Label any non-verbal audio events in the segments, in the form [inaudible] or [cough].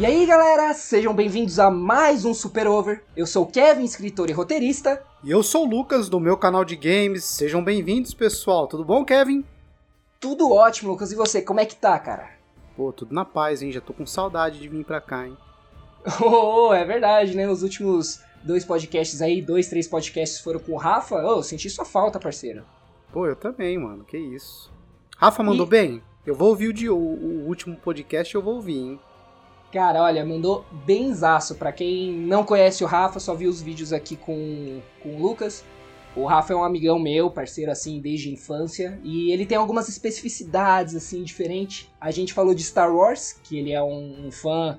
E aí galera, sejam bem-vindos a mais um Super Over. Eu sou o Kevin, escritor e roteirista. E eu sou o Lucas, do meu canal de games. Sejam bem-vindos, pessoal. Tudo bom, Kevin? Tudo ótimo, Lucas. E você, como é que tá, cara? Pô, tudo na paz, hein? Já tô com saudade de vir pra cá, hein? [laughs] Oh, é verdade, né? Os últimos dois podcasts aí, dois, três podcasts foram com o Rafa. Oh, eu senti sua falta, parceiro. Pô, eu também, mano. Que isso. Rafa mandou e... bem? Eu vou ouvir o, de, o, o último podcast, eu vou ouvir, hein? Cara, olha, mandou benzaço. Pra quem não conhece o Rafa, só viu os vídeos aqui com, com o Lucas. O Rafa é um amigão meu, parceiro assim desde a infância, e ele tem algumas especificidades assim diferentes. A gente falou de Star Wars, que ele é um, um fã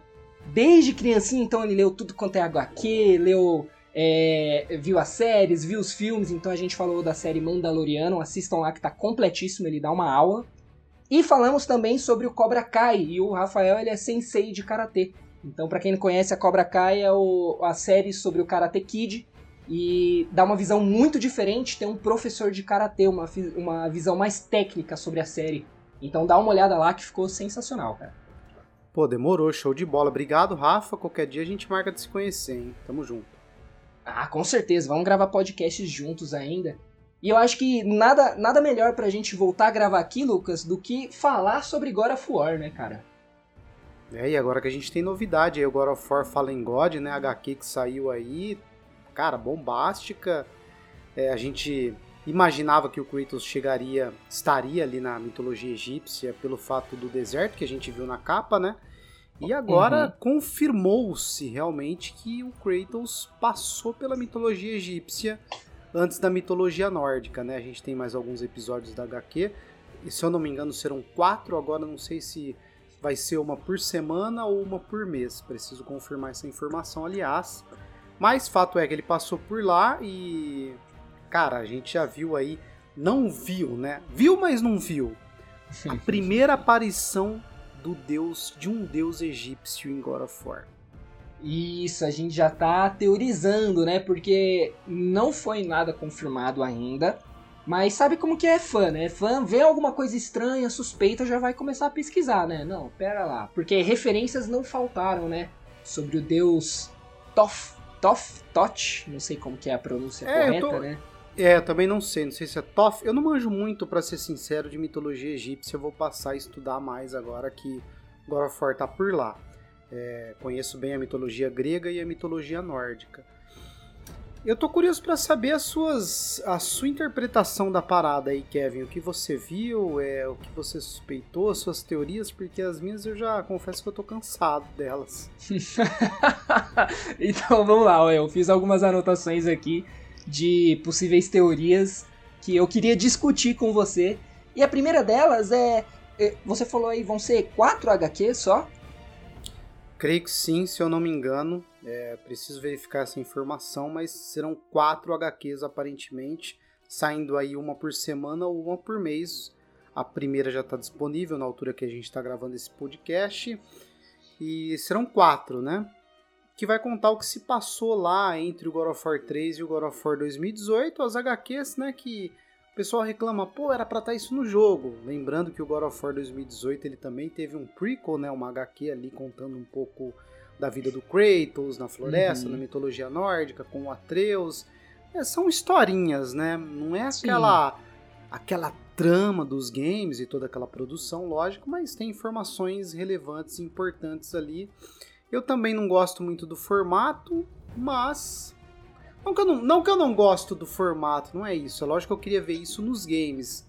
desde criancinha, então ele leu tudo quanto é HQ, leu, é, viu as séries, viu os filmes, então a gente falou da série Mandaloriano, assistam lá que tá completíssimo, ele dá uma aula. E falamos também sobre o Cobra Kai, e o Rafael ele é sensei de karatê. Então, para quem não conhece, a Cobra Kai é o, a série sobre o Karate Kid e dá uma visão muito diferente. Tem um professor de karatê, uma, uma visão mais técnica sobre a série. Então, dá uma olhada lá que ficou sensacional, cara. Pô, demorou, show de bola. Obrigado, Rafa. Qualquer dia a gente marca de se conhecer, hein? Tamo junto. Ah, com certeza. Vamos gravar podcasts juntos ainda. E eu acho que nada, nada melhor pra gente voltar a gravar aqui, Lucas, do que falar sobre God of War, né, cara? É, e agora que a gente tem novidade aí, o God of War Fallen God, né, HQ que saiu aí, cara, bombástica. É, a gente imaginava que o Kratos chegaria, estaria ali na mitologia egípcia pelo fato do deserto que a gente viu na capa, né? E agora uhum. confirmou-se realmente que o Kratos passou pela mitologia egípcia antes da mitologia nórdica, né? A gente tem mais alguns episódios da HQ. E se eu não me engano, serão quatro. Agora não sei se vai ser uma por semana ou uma por mês. Preciso confirmar essa informação, aliás. Mas fato é que ele passou por lá e. Cara, a gente já viu aí. Não viu, né? Viu, mas não viu. A [laughs] primeira aparição do deus, de um deus egípcio em God of War. Isso, a gente já tá teorizando, né? Porque não foi nada confirmado ainda. Mas sabe como que é fã, né? Fã vê alguma coisa estranha, suspeita, já vai começar a pesquisar, né? Não, pera lá. Porque referências não faltaram, né? Sobre o deus Tof, Tof, Tot, não sei como que é a pronúncia é, correta, tô... né? É, eu também não sei, não sei se é Tof. Eu não manjo muito, para ser sincero, de mitologia egípcia. Eu vou passar a estudar mais agora que God of War tá por lá. É, conheço bem a mitologia grega e a mitologia nórdica. Eu tô curioso para saber as suas, a sua interpretação da parada aí, Kevin. O que você viu, é, o que você suspeitou, as suas teorias, porque as minhas eu já confesso que eu tô cansado delas. [laughs] então vamos lá, eu fiz algumas anotações aqui de possíveis teorias que eu queria discutir com você. E a primeira delas é, é você falou aí, vão ser quatro HQs só? Creio que sim, se eu não me engano. É, preciso verificar essa informação, mas serão quatro HQs aparentemente, saindo aí uma por semana ou uma por mês. A primeira já está disponível na altura que a gente está gravando esse podcast. E serão quatro, né? Que vai contar o que se passou lá entre o God of War 3 e o God of War 2018, as HQs, né? Que o pessoal reclama, pô, era pra estar tá isso no jogo. Lembrando que o God of War 2018 ele também teve um prequel, né, uma HQ ali contando um pouco da vida do Kratos na floresta, uhum. na mitologia nórdica, com o Atreus. É, são historinhas, né? Não é aquela Sim. aquela trama dos games e toda aquela produção, lógico, mas tem informações relevantes e importantes ali. Eu também não gosto muito do formato, mas não que, eu não, não que eu não gosto do formato, não é isso. É lógico que eu queria ver isso nos games.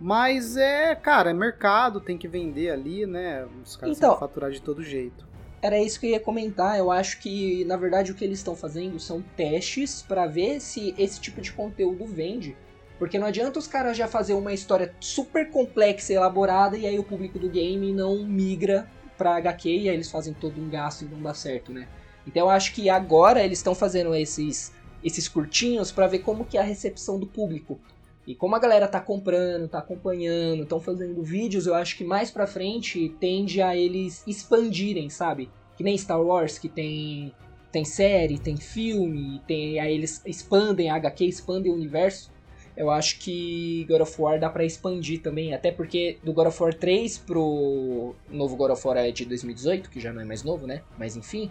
Mas é, cara, é mercado, tem que vender ali, né? Os caras então, têm que faturar de todo jeito. Era isso que eu ia comentar. Eu acho que, na verdade, o que eles estão fazendo são testes para ver se esse tipo de conteúdo vende. Porque não adianta os caras já fazer uma história super complexa e elaborada e aí o público do game não migra pra HQ e aí eles fazem todo um gasto e não dá certo, né? Então eu acho que agora eles estão fazendo esses esses curtinhos para ver como que é a recepção do público. E como a galera tá comprando, tá acompanhando, estão fazendo vídeos, eu acho que mais pra frente tende a eles expandirem, sabe? Que nem Star Wars, que tem, tem série, tem filme, tem, aí eles expandem a HQ, expandem o universo. eu acho que God of War dá para expandir também, até porque do God of War 3 pro novo God of War é de 2018, que já não é mais novo, né? Mas enfim,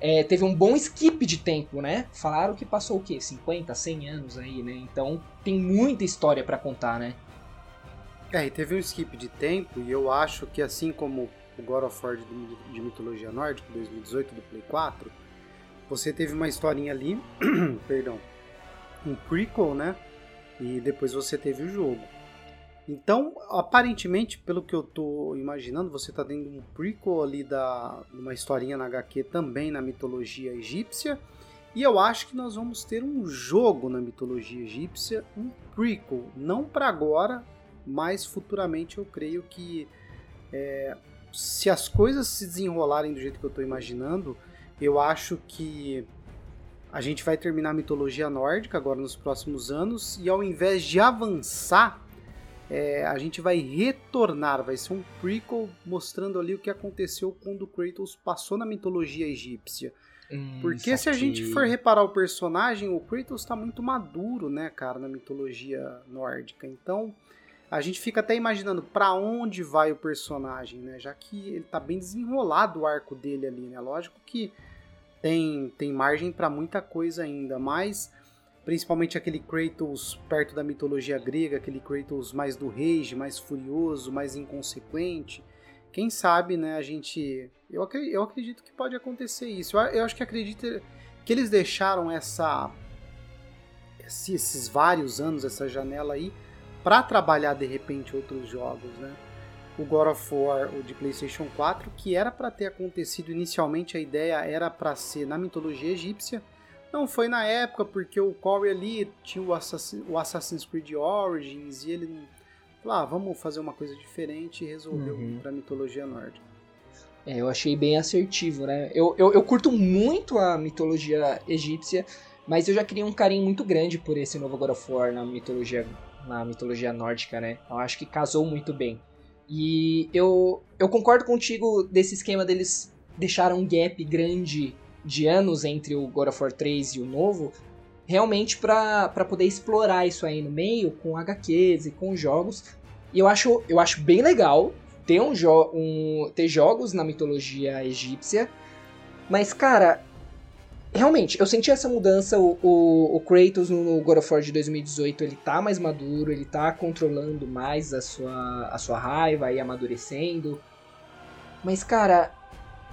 é, teve um bom skip de tempo, né? Falaram que passou o quê? 50, 100 anos aí, né? Então tem muita história para contar, né? É, e teve um skip de tempo e eu acho que assim como o God of War de, de mitologia nórdica 2018 do Play 4, você teve uma historinha ali, [clears throat] perdão, um prequel, né? E depois você teve o jogo. Então, aparentemente, pelo que eu tô imaginando, você tá tendo um prequel ali da uma historinha na HQ também na mitologia egípcia. E eu acho que nós vamos ter um jogo na mitologia egípcia, um prequel, não para agora, mas futuramente eu creio que é, se as coisas se desenrolarem do jeito que eu estou imaginando, eu acho que a gente vai terminar a mitologia nórdica agora nos próximos anos e ao invés de avançar, é, a gente vai retornar, vai ser um prequel mostrando ali o que aconteceu quando Kratos passou na mitologia egípcia. Hum, Porque se a gente for reparar o personagem, o Kratos está muito maduro, né, cara, na mitologia nórdica. Então, a gente fica até imaginando para onde vai o personagem, né? Já que ele tá bem desenrolado o arco dele ali, né? Lógico que tem, tem margem para muita coisa ainda, mas principalmente aquele Kratos perto da mitologia grega, aquele Kratos mais do rage, mais furioso, mais inconsequente. Quem sabe, né, a gente... Eu acredito, eu acredito que pode acontecer isso. Eu, eu acho que acredito que eles deixaram essa... Esses vários anos, essa janela aí, para trabalhar de repente outros jogos, né? O God of War, o de PlayStation 4, que era para ter acontecido inicialmente, a ideia era para ser na mitologia egípcia. Não foi na época, porque o Corey ali tinha o, Assassin, o Assassin's Creed Origins e ele falou: ah, vamos fazer uma coisa diferente e resolveu uhum. para mitologia nórdica. É, eu achei bem assertivo, né? Eu, eu, eu curto muito a mitologia egípcia, mas eu já queria um carinho muito grande por esse novo God of War na mitologia na mitologia nórdica, né? Eu acho que casou muito bem. E eu, eu concordo contigo desse esquema deles deixaram um gap grande de anos entre o God of War 3 e o novo, realmente para poder explorar isso aí no meio com HQs e com jogos. E eu acho, eu acho bem legal ter, um, jo um, ter jogos na mitologia egípcia, mas cara, realmente, eu senti essa mudança. O, o, o, Kratos no God of War de 2018 ele tá mais maduro, ele tá controlando mais a sua, a sua raiva e amadurecendo. Mas, cara,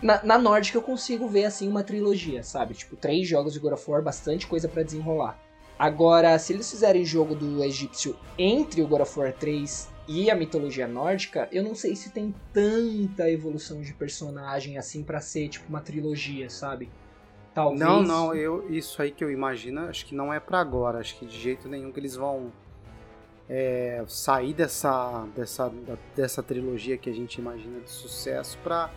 na, na Nórdica eu consigo ver assim uma trilogia, sabe? Tipo, três jogos de God of War, bastante coisa para desenrolar. Agora, se eles fizerem jogo do egípcio entre o God of War 3 e a mitologia nórdica, eu não sei se tem tanta evolução de personagem assim para ser tipo uma trilogia, sabe? Talvez. Não, não, eu, isso aí que eu imagino, acho que não é para agora. Acho que de jeito nenhum que eles vão é, sair dessa, dessa, dessa trilogia que a gente imagina de sucesso para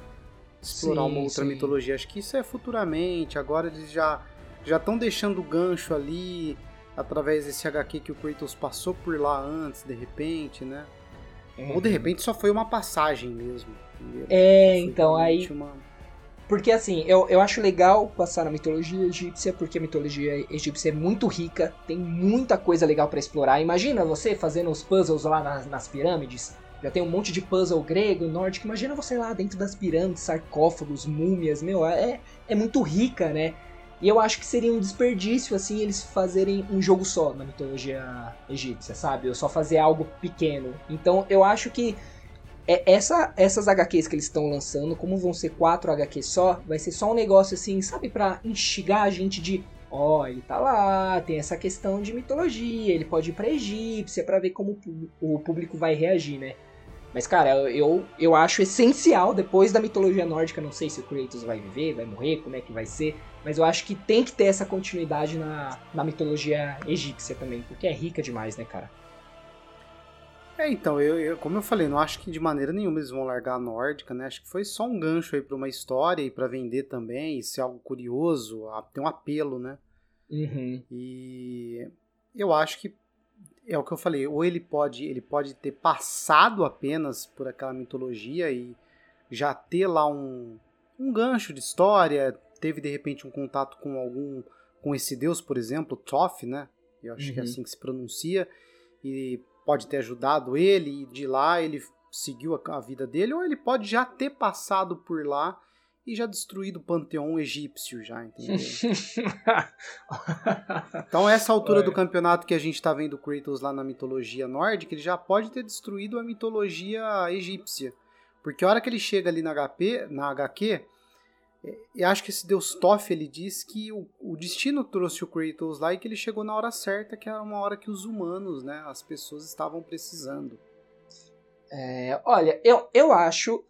explorar sim, uma outra sim. mitologia. Acho que isso é futuramente. Agora eles já já estão deixando o gancho ali através desse HQ que o Kratos passou por lá antes, de repente, né? Uhum. Ou de repente só foi uma passagem mesmo. Entendeu? É, então aí. Uma porque assim, eu, eu acho legal passar na mitologia egípcia, porque a mitologia egípcia é muito rica, tem muita coisa legal para explorar. Imagina você fazendo os puzzles lá nas, nas pirâmides. Já tem um monte de puzzle grego, nórdico. Imagina você lá dentro das pirâmides, sarcófagos, múmias, meu, é, é muito rica, né? E eu acho que seria um desperdício, assim, eles fazerem um jogo só na mitologia egípcia, sabe? Ou só fazer algo pequeno. Então eu acho que é, essa, essas HQs que eles estão lançando, como vão ser quatro HQs só, vai ser só um negócio assim, sabe, para instigar a gente de, ó, oh, ele tá lá, tem essa questão de mitologia, ele pode ir pra egípcia para ver como o público vai reagir, né? Mas, cara, eu, eu acho essencial, depois da mitologia nórdica, não sei se o Kratos vai viver, vai morrer, como é que vai ser, mas eu acho que tem que ter essa continuidade na, na mitologia egípcia também, porque é rica demais, né, cara? É, então, eu, eu, como eu falei, não acho que de maneira nenhuma eles vão largar a nórdica, né? Acho que foi só um gancho aí para uma história e para vender também, e ser algo curioso, tem um apelo, né? Uhum. E eu acho que é o que eu falei, ou ele pode, ele pode ter passado apenas por aquela mitologia e já ter lá um, um gancho de história, teve de repente um contato com algum com esse deus, por exemplo, Thoth, né? Eu acho uhum. que é uhum. assim que se pronuncia e pode ter ajudado ele, e de lá ele seguiu a, a vida dele, ou ele pode já ter passado por lá e já destruído o panteão egípcio já, entendeu? [laughs] então essa altura do campeonato que a gente tá vendo Kratos lá na mitologia nórdica, ele já pode ter destruído a mitologia egípcia. Porque a hora que ele chega ali na HP, na HQ, é, eu acho que esse deus Toff, ele diz que o, o, destino trouxe o Kratos lá e que ele chegou na hora certa, que era uma hora que os humanos, né, as pessoas estavam precisando. É, olha, eu, eu acho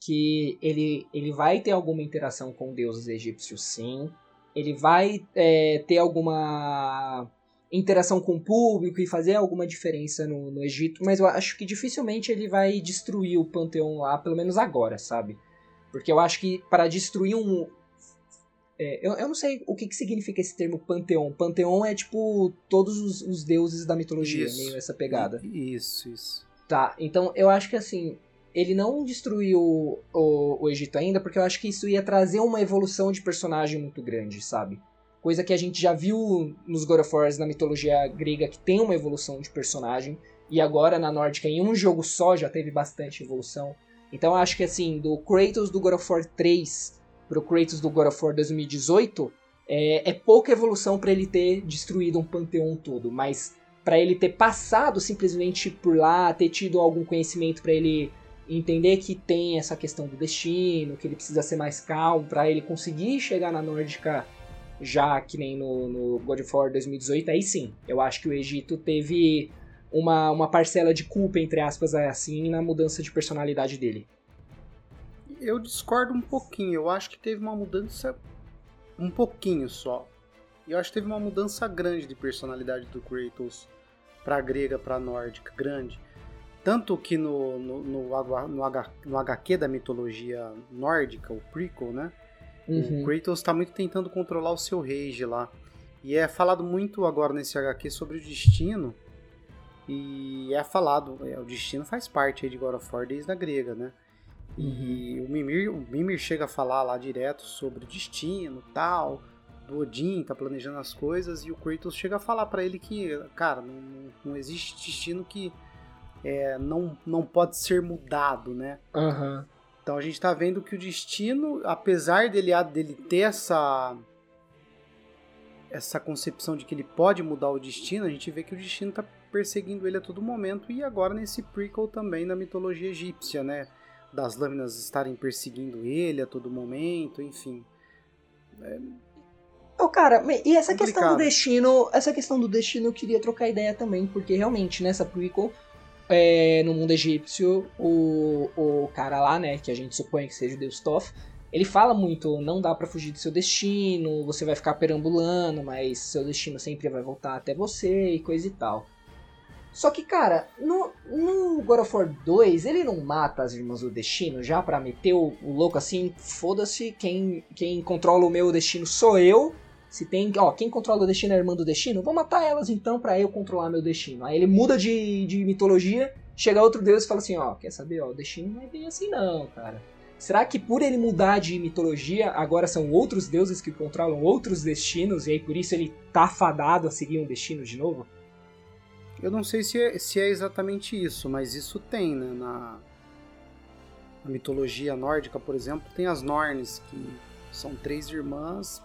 que ele, ele vai ter alguma interação com deuses egípcios, sim. Ele vai é, ter alguma interação com o público e fazer alguma diferença no, no Egito, mas eu acho que dificilmente ele vai destruir o panteão lá, pelo menos agora, sabe? Porque eu acho que para destruir um. É, eu, eu não sei o que, que significa esse termo panteão. Panteão é tipo todos os, os deuses da mitologia, isso. meio essa pegada. Isso, isso. Tá, então eu acho que assim, ele não destruiu o, o, o, Egito ainda, porque eu acho que isso ia trazer uma evolução de personagem muito grande, sabe? Coisa que a gente já viu nos God of War na mitologia grega, que tem uma evolução de personagem, e agora na nórdica, em um jogo só, já teve bastante evolução. Então eu acho que assim, do Kratos do God of War 3 pro Kratos do God of War 2018, é, é pouca evolução para ele ter destruído um panteão todo, mas para ele ter passado simplesmente por lá, ter tido algum conhecimento para ele entender que tem essa questão do destino, que ele precisa ser mais calmo para ele conseguir chegar na Nórdica já que nem no, no God of War 2018, aí sim, eu acho que o Egito teve uma, uma parcela de culpa, entre aspas, assim, na mudança de personalidade dele. Eu discordo um pouquinho, eu acho que teve uma mudança um pouquinho só. Eu acho que teve uma mudança grande de personalidade do Kratos pra grega, pra nórdica, grande. Tanto que no, no, no, no, no HQ da mitologia nórdica, o prequel, né? Uhum. O Kratos está muito tentando controlar o seu rage lá. E é falado muito agora nesse HQ sobre o destino. E é falado, é, o destino faz parte aí de God of War desde a grega, né? E uhum. o Mimir, o Mimir chega a falar lá direto sobre o destino tal, do Odin, tá planejando as coisas, e o Kratos chega a falar para ele que, cara, não, não existe destino que é, não, não pode ser mudado, né? Uhum. Então a gente está vendo que o destino, apesar dele, dele ter essa essa concepção de que ele pode mudar o destino, a gente vê que o destino está perseguindo ele a todo momento e agora nesse prequel também na mitologia egípcia, né? Das lâminas estarem perseguindo ele a todo momento, enfim. É... Oh, cara, e essa complicado. questão do destino, essa questão do destino eu queria trocar ideia também, porque realmente nessa prequel é, no mundo egípcio, o, o cara lá, né, que a gente supõe que seja o deus Thoth, ele fala muito, não dá para fugir do seu destino, você vai ficar perambulando, mas seu destino sempre vai voltar até você e coisa e tal. Só que, cara, no, no God of War 2, ele não mata as irmãs do destino já pra meter o, o louco assim, foda-se, quem, quem controla o meu destino sou eu, se tem, ó, quem controla o destino é a irmã do destino, vou matar elas então para eu controlar meu destino. Aí ele muda de, de mitologia, chega outro deus e fala assim, ó, quer saber, ó, o destino não é bem assim não, cara. Será que por ele mudar de mitologia, agora são outros deuses que controlam outros destinos e aí por isso ele tá fadado a seguir um destino de novo? Eu não sei se é, se é exatamente isso, mas isso tem, né? Na, na mitologia nórdica, por exemplo, tem as Norns, que são três irmãs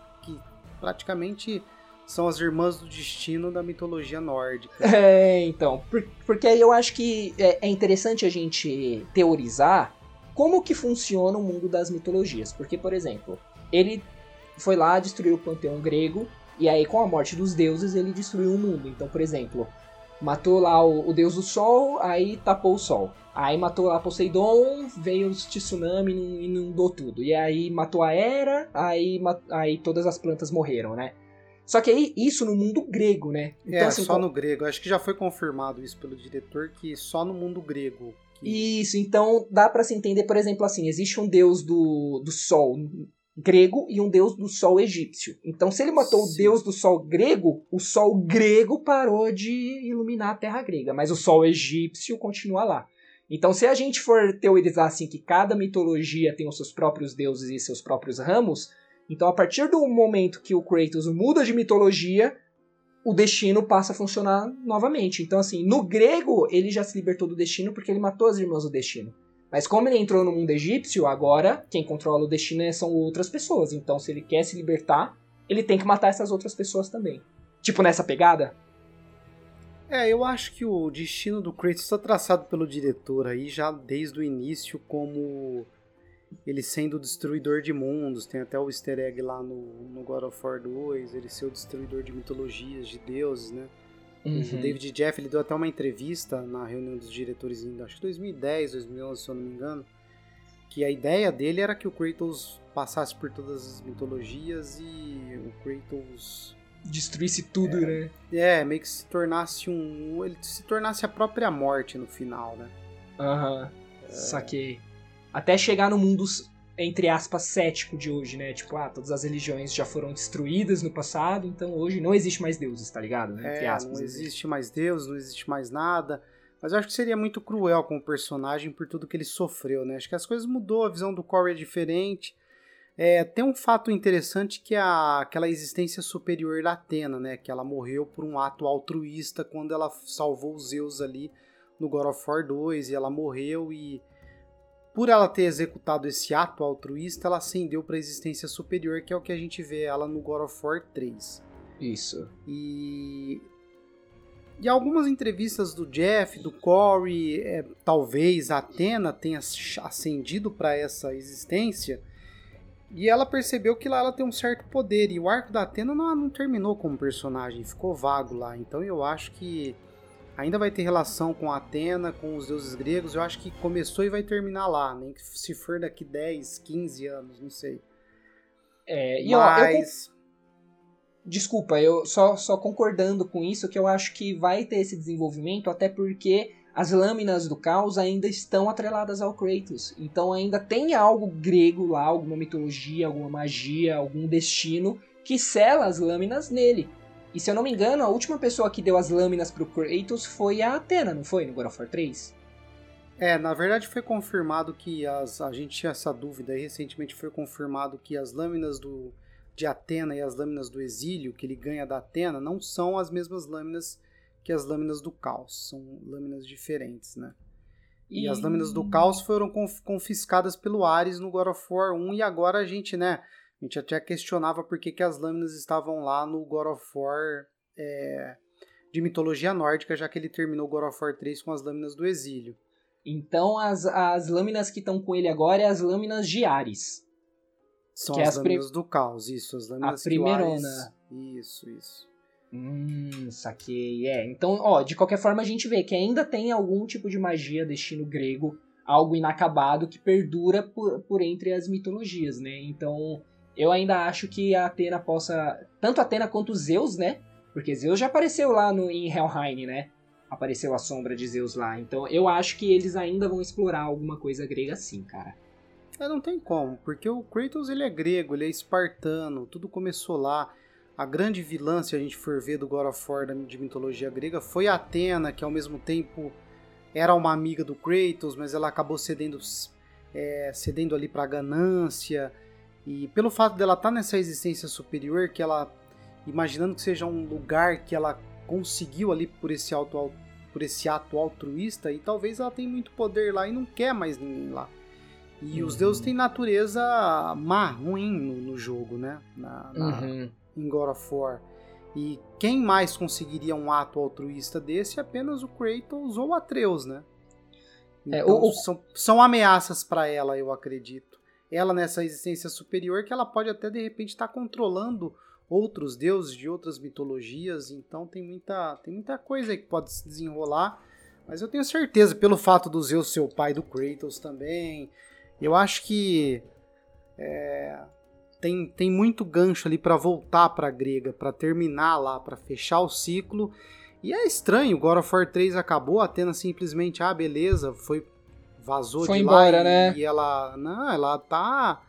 praticamente são as irmãs do destino da mitologia nórdica. [laughs] É, então, por, porque eu acho que é, é, interessante a gente teorizar como que funciona o mundo das mitologias. Porque, por exemplo, ele foi lá, destruiu o panteão grego, e aí com a morte dos deuses ele destruiu o mundo. Então, por exemplo, matou lá o, o deus do sol, aí tapou o sol. Aí matou lá Poseidon, veio o tsunami e inundou tudo. E aí matou a Hera, aí, aí todas as plantas morreram, né? Só que aí, isso no mundo grego, né? Então, é, assim, só no grego. Acho que já foi confirmado isso pelo diretor, que só no mundo grego. Que... Isso, então dá para se entender, por exemplo, assim, existe um deus do, do sol grego e um deus do sol egípcio. Então, se ele matou Sim. o deus do sol grego, o sol grego parou de iluminar a terra grega, mas o sol egípcio continua lá. Então, se a gente for teorizar assim que cada mitologia tem os seus próprios deuses e seus próprios ramos, então a partir do momento que o Kratos muda de mitologia, o destino passa a funcionar novamente. Então, assim, no grego, ele já se libertou do destino porque ele matou as irmãs do destino. Mas como ele entrou no mundo egípcio, agora quem controla o destino são outras pessoas. Então, se ele quer se libertar, ele tem que matar essas outras pessoas também. Tipo nessa pegada? É, eu acho que o destino do Kratos está traçado pelo diretor aí já desde o início como ele sendo o destruidor de mundos, tem até o easter egg lá no, no God of War 2, ele ser o destruidor de mitologias, de deuses, né? Uhum. O David Jeff ele deu até uma entrevista na reunião dos diretores em acho que 2010, 2011, se eu não me engano, que a ideia dele era que o Kratos passasse por todas as mitologias e o Kratos destruísse tudo, é, né? É, meio que se tornasse um, ele se tornasse a própria morte no final, né? Aham. Uhum. É... Saquei até chegar no mundo, entre aspas, cético de hoje, né? Tipo, ah, todas as religiões já foram destruídas no passado, então hoje não existe mais deuses, tá ligado? Entre é, aspas, não existe mais deuses, não existe mais nada. Mas eu acho que seria muito cruel com o personagem por tudo que ele sofreu, né? Acho que as coisas mudou, a visão do Corey é diferente. É, tem um fato interessante que é a, aquela existência superior da Atena, né? Que ela morreu por um ato altruísta quando ela salvou os Zeus ali no God of War 2 e ela morreu e por ela ter executado esse ato altruísta, ela ascendeu para a existência superior, que é o que a gente vê ela no God of War 3. Isso. E e algumas entrevistas do Jeff, do Corey, é, talvez a Atena tenha ascendido para essa existência. E ela percebeu que lá ela tem um certo poder. E o arco da Atena não, não terminou como personagem, ficou vago lá. Então eu acho que ainda vai ter relação com Atena, com os deuses gregos. Eu acho que começou e vai terminar lá, nem que se for daqui 10, 15 anos, não sei. É, e Mas... eu, Desculpa, eu só, só concordando com isso que eu acho que vai ter esse desenvolvimento, até porque as lâminas do caos ainda estão atreladas ao Kratos. Então ainda tem algo grego lá, alguma mitologia, alguma magia, algum destino que sela as lâminas nele. E se eu não me engano, a última pessoa que deu as lâminas pro Kratos foi a Athena, não foi? No God of War 3? É, na verdade foi confirmado que as, a gente tinha essa dúvida e recentemente foi confirmado que as lâminas do, de Atena e as lâminas do exílio que ele ganha da Atena não são as mesmas lâminas que as lâminas do caos, são lâminas diferentes, né? E, e as lâminas do caos foram confiscadas pelo Ares no God of War 1 e agora a gente, né, a gente até questionava por que, que as lâminas estavam lá no God of War é, de mitologia nórdica, já que ele terminou God of War 3 com as lâminas do exílio. Então as, as lâminas que estão com ele agora é as lâminas de Ares. São as, é as lâminas do caos, isso, as lâminas A primeirona. Ares... Isso, isso. Hum, saquei. É, então, ó, de qualquer forma a gente vê que ainda tem algum tipo de magia, destino grego, algo inacabado que perdura por, por entre as mitologias, né? Então, eu ainda acho que a Atena possa. Tanto a Atena quanto Zeus, né? Porque Zeus já apareceu lá no, em Helheim, né? Apareceu a sombra de Zeus lá. Então eu acho que eles ainda vão explorar alguma coisa grega assim, cara. É, não tem como, porque o Kratos ele é grego, ele é espartano, tudo começou lá. A grande vilã, se a gente for ver do God of War de mitologia grega, foi Atena, que ao mesmo tempo era uma amiga do Kratos, mas ela acabou cedendo, é, cedendo ali para ganância e pelo fato dela estar tá nessa existência superior, que ela, imaginando que seja um lugar que ela conseguiu ali por esse, auto, por esse ato altruísta, e talvez ela tenha muito poder lá e não quer mais ninguém lá. E uhum. os deuses têm natureza má, ruim no, no jogo, né? Na, na, uhum. Em God of War. E quem mais conseguiria um ato altruísta desse é apenas o Kratos ou o Atreus, né? Então, é, o, o... São, são ameaças para ela, eu acredito ela nessa existência superior que ela pode até de repente estar tá controlando outros deuses de outras mitologias, então tem muita, tem muita coisa aí que pode se desenrolar, mas eu tenho certeza, pelo fato do Zeus ser o pai do Kratos também, eu acho que é, tem, tem muito gancho ali para voltar para grega, para terminar lá, para fechar o ciclo. E é estranho, God of War 3 acabou, a Atena simplesmente, ah, beleza, foi vazou Foi de embora, lá né? e ela, não, ela tá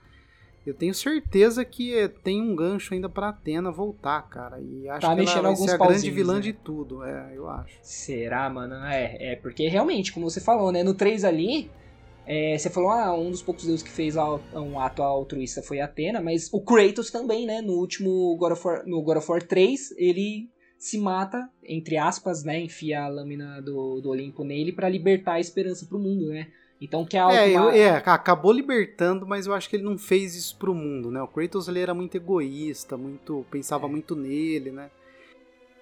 eu tenho certeza que tem um gancho ainda pra Atena voltar, cara. E acho tá que ela vai ser a grande vilã né? de tudo, é, eu acho. Será, mano? É, é porque realmente, como você falou, né? No 3 ali, é, você falou, ah, um dos poucos deuses que fez um ato altruísta foi Atena, mas o Kratos também, né? No último God of War, no God of War 3, ele se mata, entre aspas, né? Enfia a lâmina do, do Olimpo nele para libertar a esperança pro mundo, né? Então que é algo. É, eu, é, acabou libertando, mas eu acho que ele não fez isso pro mundo, né? O Kratos ele era muito egoísta, muito pensava é. muito nele, né?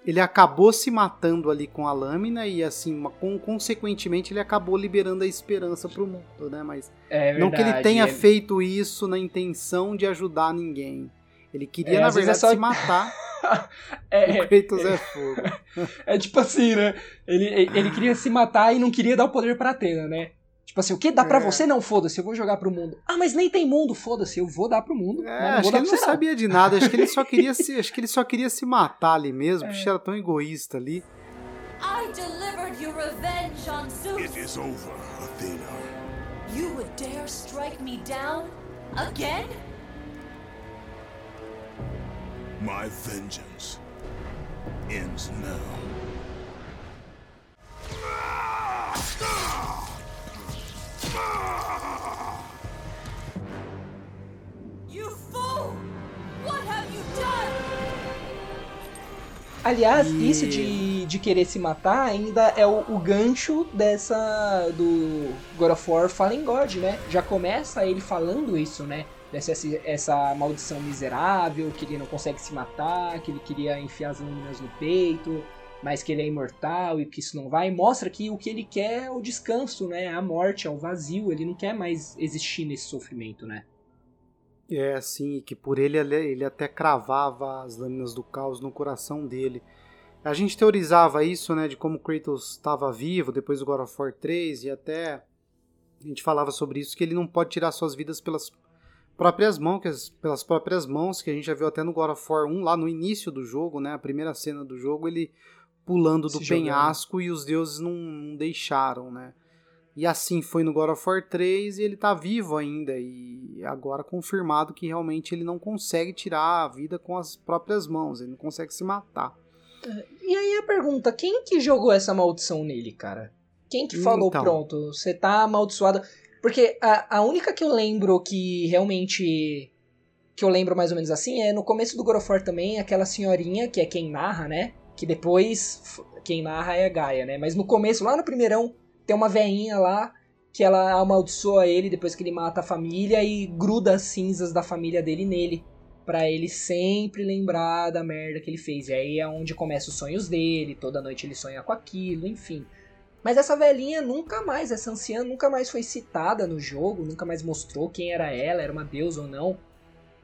Ele acabou se matando ali com a lâmina e assim, com, consequentemente ele acabou liberando a esperança pro mundo, né? Mas é não que ele tenha feito isso na intenção de ajudar ninguém. Ele queria, é, na verdade, é só... se matar. [laughs] é, o Kratos é, é fogo. [laughs] É tipo assim, né? Ele, ele queria se matar e não queria dar o poder pra Atena, né? Tipo assim, o que dá é. pra você? Não, foda-se, eu vou jogar pro mundo. Ah, mas nem tem mundo, foda-se, eu vou dar pro mundo. É, acho que ele não sabia de nada, acho que ele só [laughs] queria se, acho que ele só queria se matar ali mesmo, é. porque era tão egoísta ali. I delivered your revenge on Zeus. It is over, Athena. You would dare strike me down again? My vengeance ends now. Aliás, e... isso de, de querer se matar ainda é o, o, gancho dessa. do God of War Fallen God, né? Já começa ele falando isso, né? Dessa essa maldição miserável, que ele não consegue se matar, que ele queria enfiar as lâminas no peito, mas que ele é imortal e que isso não vai. Mostra que o que ele quer é o descanso, né? A morte, é o vazio. Ele não quer mais existir nesse sofrimento, né? É, sim, que por ele ele até cravava as lâminas do caos no coração dele. A gente teorizava isso, né, de como Kratos estava vivo depois do God of War 3 e até a gente falava sobre isso que ele não pode tirar suas vidas pelas próprias mãos, pelas próprias mãos, que a gente já viu até no God of War 1 lá no início do jogo, né, a primeira cena do jogo, ele pulando do Se penhasco jogando. e os deuses não, não deixaram, né? E assim foi no God of War 3 e ele tá vivo ainda. E agora confirmado que realmente ele não consegue tirar a vida com as próprias mãos, ele não consegue se matar. E aí a pergunta, quem que jogou essa maldição nele, cara? Quem que falou, então, pronto, você tá amaldiçoado? Porque a, a única que eu lembro que realmente. Que eu lembro mais ou menos assim é no começo do God of War também, aquela senhorinha, que é quem narra, né? Que depois quem narra é a Gaia, né? Mas no começo, lá no primeirão, tem uma veinha lá que ela amaldiçoa ele depois que ele mata a família e gruda as cinzas da família dele nele. para ele sempre lembrar da merda que ele fez. E aí é onde começam os sonhos dele, toda noite ele sonha com aquilo, enfim. Mas essa velhinha nunca mais, essa anciã nunca mais foi citada no jogo, nunca mais mostrou quem era ela, era uma deusa ou não.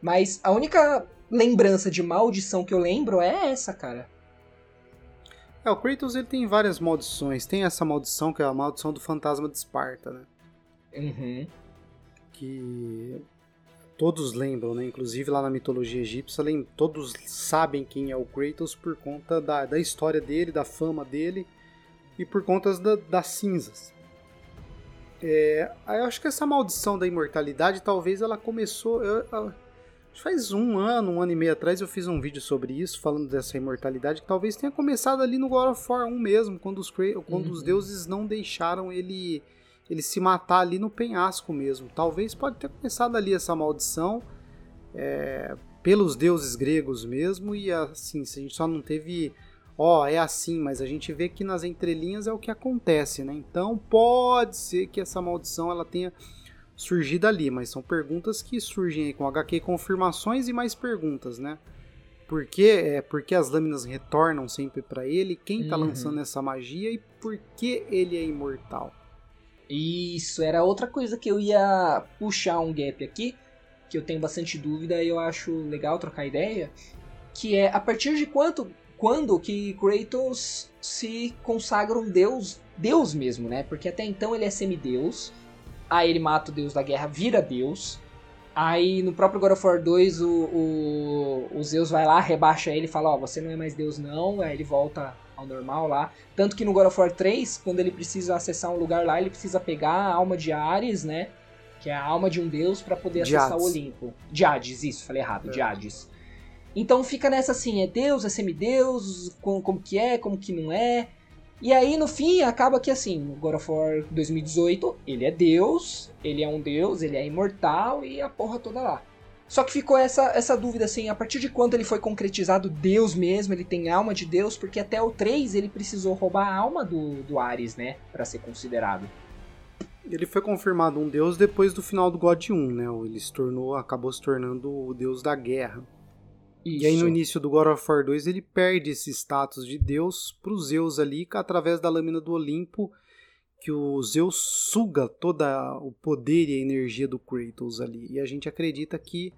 Mas a única lembrança de maldição que eu lembro é essa, cara. É, o Kratos ele tem várias maldições. Tem essa maldição que é a maldição do fantasma de Esparta, né? Uhum. Que todos lembram, né? Inclusive lá na mitologia egípcia, todos sabem quem é o Kratos por conta da, da história dele, da fama dele e por conta da, das cinzas. É, eu acho que essa maldição da imortalidade talvez ela começou. Eu, eu, Faz um ano, um ano e meio atrás eu fiz um vídeo sobre isso, falando dessa imortalidade, que talvez tenha começado ali no God of War 1 mesmo, quando os, quando uhum. os deuses não deixaram ele, ele se matar ali no penhasco mesmo. Talvez pode ter começado ali essa maldição é, pelos deuses gregos mesmo, e assim, se a gente só não teve ó, oh, é assim, mas a gente vê que nas entrelinhas é o que acontece, né? Então pode ser que essa maldição ela tenha surgir dali, mas são perguntas que surgem aí com HQ confirmações e mais perguntas, né? Por que, é, por que as lâminas retornam sempre para ele? Quem tá uhum. lançando essa magia e por que ele é imortal? Isso, era outra coisa que eu ia puxar um gap aqui, que eu tenho bastante dúvida e eu acho legal trocar ideia, que é a partir de quanto, quando que Kratos se consagra um deus, deus mesmo, né? Porque até então ele é semideus, Aí ele mata o deus da guerra, vira deus. Aí no próprio God of War 2 o, o, o Zeus vai lá, rebaixa ele e fala: Ó, oh, você não é mais deus não. Aí ele volta ao normal lá. Tanto que no God of War 3, quando ele precisa acessar um lugar lá, ele precisa pegar a alma de Ares, né? Que é a alma de um deus para poder de acessar Hades. o Olimpo. De Hades, isso, falei errado, é. de Hades. Então fica nessa assim, é deus, é semideus, como, como que é, como que não é. E aí, no fim, acaba que assim, God of War 2018, ele é Deus, ele é um Deus, ele é imortal e a porra toda lá. Só que ficou essa, essa dúvida, assim, a partir de quando ele foi concretizado Deus mesmo, ele tem alma de Deus, porque até o 3 ele precisou roubar a alma do, do Ares, né, para ser considerado. Ele foi confirmado um deus depois do final do God 1, né? Ele se tornou, acabou se tornando o deus da guerra. Isso. E aí no início do God of War 2 ele perde esse status de deus para os Zeus ali, através da lâmina do Olimpo, que o Zeus suga todo o poder e a energia do Kratos ali. E a gente acredita que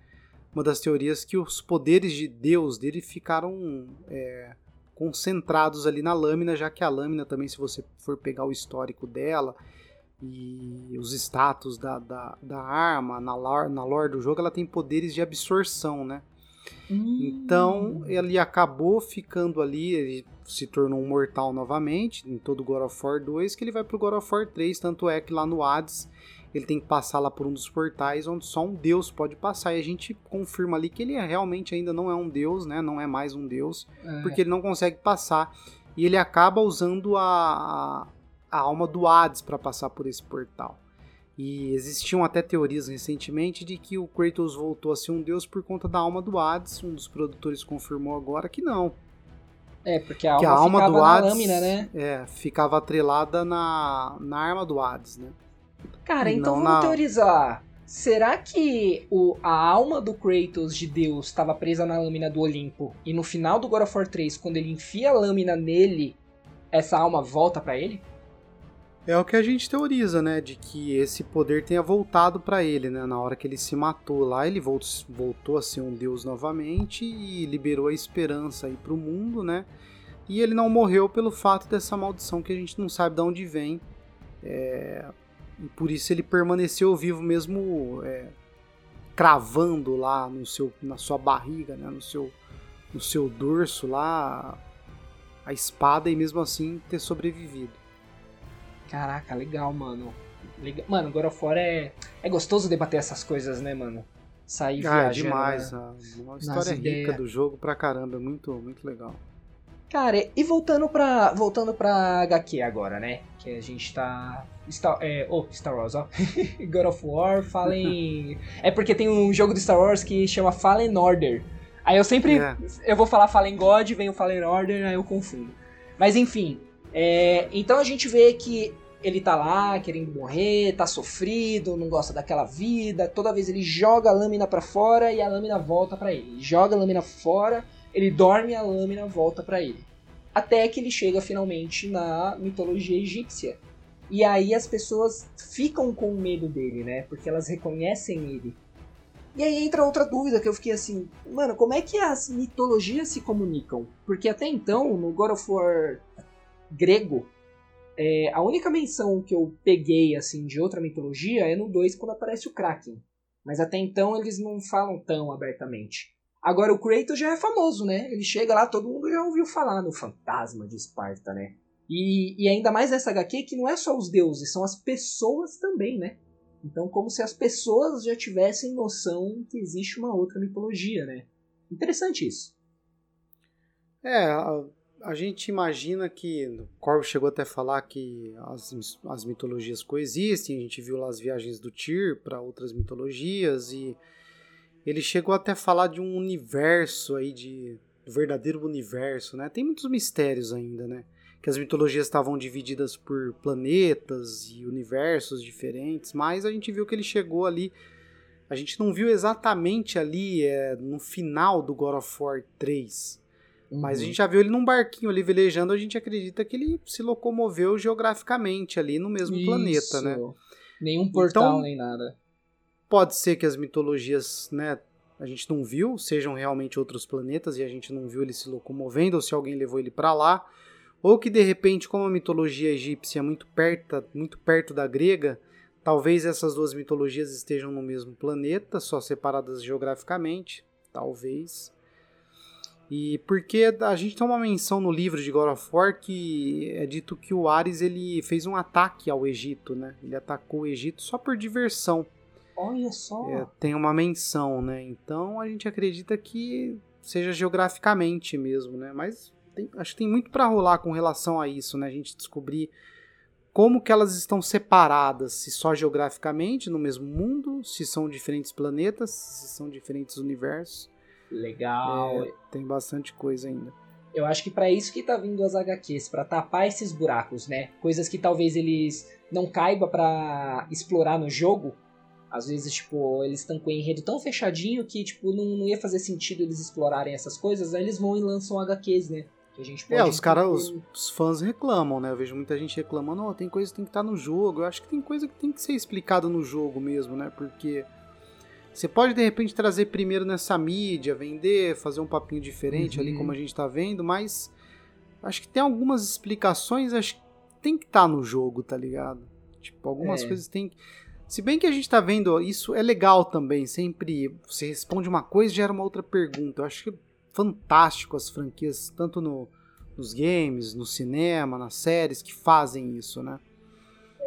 uma das teorias que os poderes de Deus dele ficaram é, concentrados ali na lâmina, já que a lâmina também, se você for pegar o histórico dela e os status da, da, da arma na lore, na lore do jogo, ela tem poderes de absorção, né? Hum. Então ele acabou ficando ali, ele se tornou um mortal novamente em todo God of War 2, que ele vai pro God of War 3, tanto é que lá no Hades ele tem que passar lá por um dos portais onde só um deus pode passar. E a gente confirma ali que ele é, realmente ainda não é um deus, né? Não é mais um deus, é. porque ele não consegue passar. E ele acaba usando a, a alma do Hades para passar por esse portal. E existiam até teorias recentemente de que o Kratos voltou a ser um deus por conta da alma do Hades. Um dos produtores confirmou agora que não. É, porque a alma, a alma do Hades, lâmina, né? É, ficava atrelada na, na arma do Hades, né? Cara, e então vamos na... teorizar. Será que o, a alma do Kratos de Deus estava presa na lâmina do Olimpo e no final do God of War 3, quando ele enfia a lâmina nele, essa alma volta para ele? É o que a gente teoriza, né? De que esse poder tenha voltado para ele, né? Na hora que ele se matou lá, ele voltou, a ser um deus novamente e liberou a esperança aí pro mundo, né? E ele não morreu pelo fato dessa maldição que a gente não sabe de onde vem. É... E por isso ele permaneceu vivo mesmo é... cravando lá no seu, na sua barriga, né? No seu, no seu dorso lá a espada e mesmo assim ter sobrevivido. Caraca, legal, mano. Legal. Mano, God of War é, é gostoso debater essas coisas, né, mano? Sair ah, viajando. É demais. Na, uma história rica do jogo pra caramba. É muito, muito legal. Cara, e voltando pra, voltando pra HQ agora, né? Que a gente tá. Star, é, oh, Star Wars, ó. [laughs] God of War, Fallen. [laughs] é porque tem um jogo do Star Wars que chama Fallen Order. Aí eu sempre. É. Eu vou falar Fallen God, vem o Fallen Order, aí eu confundo. Mas enfim. É, então a gente vê que ele tá lá querendo morrer, tá sofrido, não gosta daquela vida. Toda vez ele joga a lâmina para fora e a lâmina volta para ele. Joga a lâmina fora, ele dorme e a lâmina volta para ele. Até que ele chega finalmente na mitologia egípcia. E aí as pessoas ficam com medo dele, né? Porque elas reconhecem ele. E aí entra outra dúvida que eu fiquei assim, mano, como é que as mitologias se comunicam? Porque até então, no God of War grego, é, a única menção que eu peguei assim de outra mitologia é no 2 quando aparece o Kraken. Mas até então eles não falam tão abertamente. Agora o Kratos já é famoso, né? Ele chega lá, todo mundo já ouviu falar no fantasma de Esparta, né? E, e ainda mais nessa HQ que não é só os deuses, são as pessoas também, né? Então como se as pessoas já tivessem noção que existe uma outra mitologia, né? Interessante isso. É, a gente imagina que o Corvo chegou até a falar que as, as mitologias coexistem, a gente viu lá as viagens do Tyr para outras mitologias e ele chegou até a falar de um universo aí de do verdadeiro universo, né? Tem muitos mistérios ainda, né? Que as mitologias estavam divididas por planetas e universos diferentes, mas a gente viu que ele chegou ali a gente não viu exatamente ali é, no final do God of War 3 mas a uhum. gente já viu ele num barquinho ali velejando, a gente acredita que ele se locomoveu geograficamente ali no mesmo Isso. planeta, né? Nenhum portal, então, nem nada. Pode ser que as mitologias, né, a gente não viu, sejam realmente outros planetas e a gente não viu ele se locomovendo, ou se alguém levou ele para lá, ou que de repente, como a mitologia egípcia é muito perto, muito perto da grega, talvez essas duas mitologias estejam no mesmo planeta, só separadas geograficamente, talvez. E porque a gente tem uma menção no livro de God of War que é dito que o Ares ele fez um ataque ao Egito, né? Ele atacou o Egito só por diversão. Olha só. É, tem uma menção, né? Então a gente acredita que seja geograficamente mesmo, né? Mas tem, acho que tem muito para rolar com relação a isso, né? A gente descobrir como que elas estão separadas, se só geograficamente no mesmo mundo, se são diferentes planetas, se são diferentes universos. Legal. É, tem bastante coisa ainda. Eu acho que para isso que tá vindo as HQs, para tapar esses buracos, né? Coisas que talvez eles não caiba para explorar no jogo. Às vezes, tipo, eles estão com o enredo tão fechadinho que, tipo, não, não ia fazer sentido eles explorarem essas coisas, aí eles vão e lançam HQs, né? Que a gente é, os caras, os, os, fãs reclamam, né? Eu vejo muita gente reclamando, oh, tem coisa que tem que estar tá no jogo. Eu acho que tem coisa que tem que ser explicada no jogo mesmo, né? Porque você pode de repente trazer primeiro nessa mídia, vender, fazer um papinho diferente uhum. ali como a gente tá vendo, mas acho que tem algumas explicações, acho que tem que estar tá no jogo, tá ligado? Tipo, algumas é. coisas tem se bem que a gente tá vendo, isso é legal também, sempre você responde uma coisa e gera uma outra pergunta. Eu acho que é fantástico as franquias, tanto no, nos games, no cinema, nas séries, que fazem isso, né?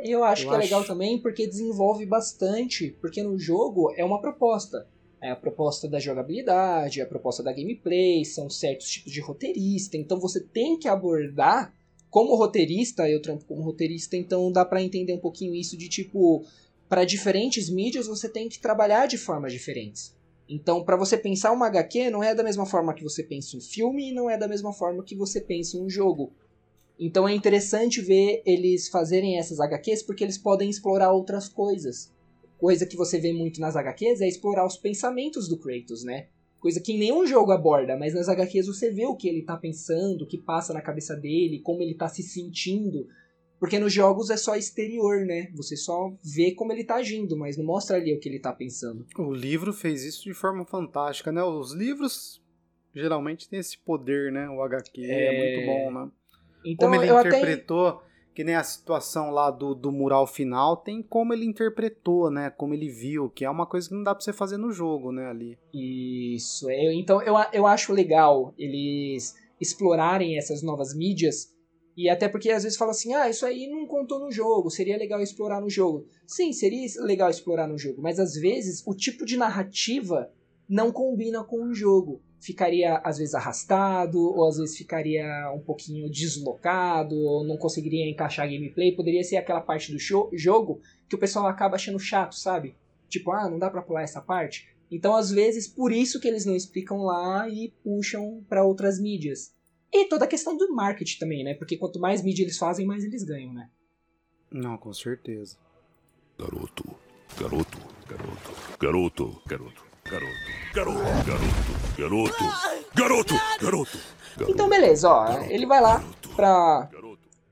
Eu acho Eu que acho... é legal também porque desenvolve bastante, porque no jogo é uma proposta. É a proposta da jogabilidade, a proposta da gameplay, são certos tipos de roteirista, então você tem que abordar como roteirista, eu trampo como roteirista, então dá para entender um pouquinho isso de tipo, para diferentes mídias você tem que trabalhar de formas diferentes. Então, para você pensar uma HQ, não é da mesma forma que você pensa um filme e não é da mesma forma que você pensa um jogo. Então é interessante ver eles fazerem essas HQs porque eles podem explorar outras coisas. Coisa que você vê muito nas HQs é explorar os pensamentos do Kratos, né? Coisa que nenhum jogo aborda, mas nas HQs você vê o que ele tá pensando, o que passa na cabeça dele, como ele tá se sentindo. Porque nos jogos é só exterior, né? Você só vê como ele tá agindo, mas não mostra ali o que ele tá pensando. O livro fez isso de forma fantástica, né? Os livros geralmente têm esse poder, né? O HQ é, é muito bom, né? Então, como ele interpretou, até... que nem a situação lá do, do mural final, tem como ele interpretou, né? Como ele viu, que é uma coisa que não dá pra você fazer no jogo, né? Ali. Isso. Eu, então eu, eu acho legal eles explorarem essas novas mídias e até porque às vezes fala assim, ah, isso aí não contou no jogo, seria legal explorar no jogo. Sim, seria legal explorar no jogo, mas às vezes o tipo de narrativa não combina com o jogo. Ficaria às vezes arrastado, ou às vezes ficaria um pouquinho deslocado, ou não conseguiria encaixar gameplay. Poderia ser aquela parte do show, jogo que o pessoal acaba achando chato, sabe? Tipo, ah, não dá pra pular essa parte. Então, às vezes, por isso que eles não explicam lá e puxam para outras mídias. E toda a questão do marketing também, né? Porque quanto mais mídia eles fazem, mais eles ganham, né? Não, com certeza. Garoto, garoto, garoto, garoto, garoto, garoto, garoto, garoto, garoto, garoto, garoto. Então, beleza, ó. Ele vai lá pra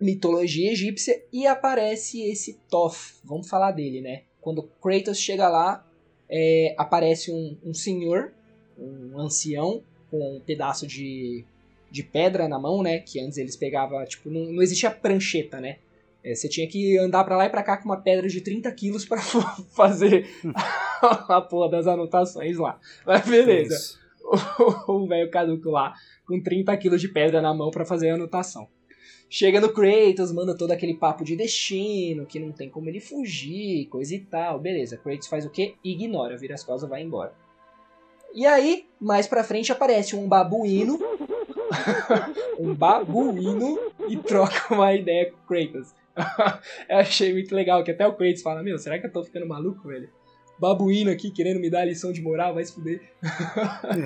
mitologia egípcia e aparece esse Thoth. Vamos falar dele, né? Quando Kratos chega lá, é, aparece um, um senhor, um ancião, com um pedaço de de pedra na mão, né? Que antes eles pegavam, tipo, não, não existia prancheta, né? É, você tinha que andar para lá e pra cá com uma pedra de 30 quilos pra [laughs] fazer [laughs] a porra das anotações lá. Mas beleza. [laughs] O velho caduco lá com 30 quilos de pedra na mão para fazer a anotação. Chega no Kratos, manda todo aquele papo de destino, que não tem como ele fugir, coisa e tal. Beleza, Kratos faz o quê? Ignora, vira as costas e vai embora. E aí, mais pra frente aparece um babuíno [laughs] um babuíno e troca uma ideia com o Kratos. eu achei muito legal, que até o Kratos fala, meu, será que eu tô ficando maluco, velho? Babuíno aqui querendo me dar lição de moral, vai se fuder.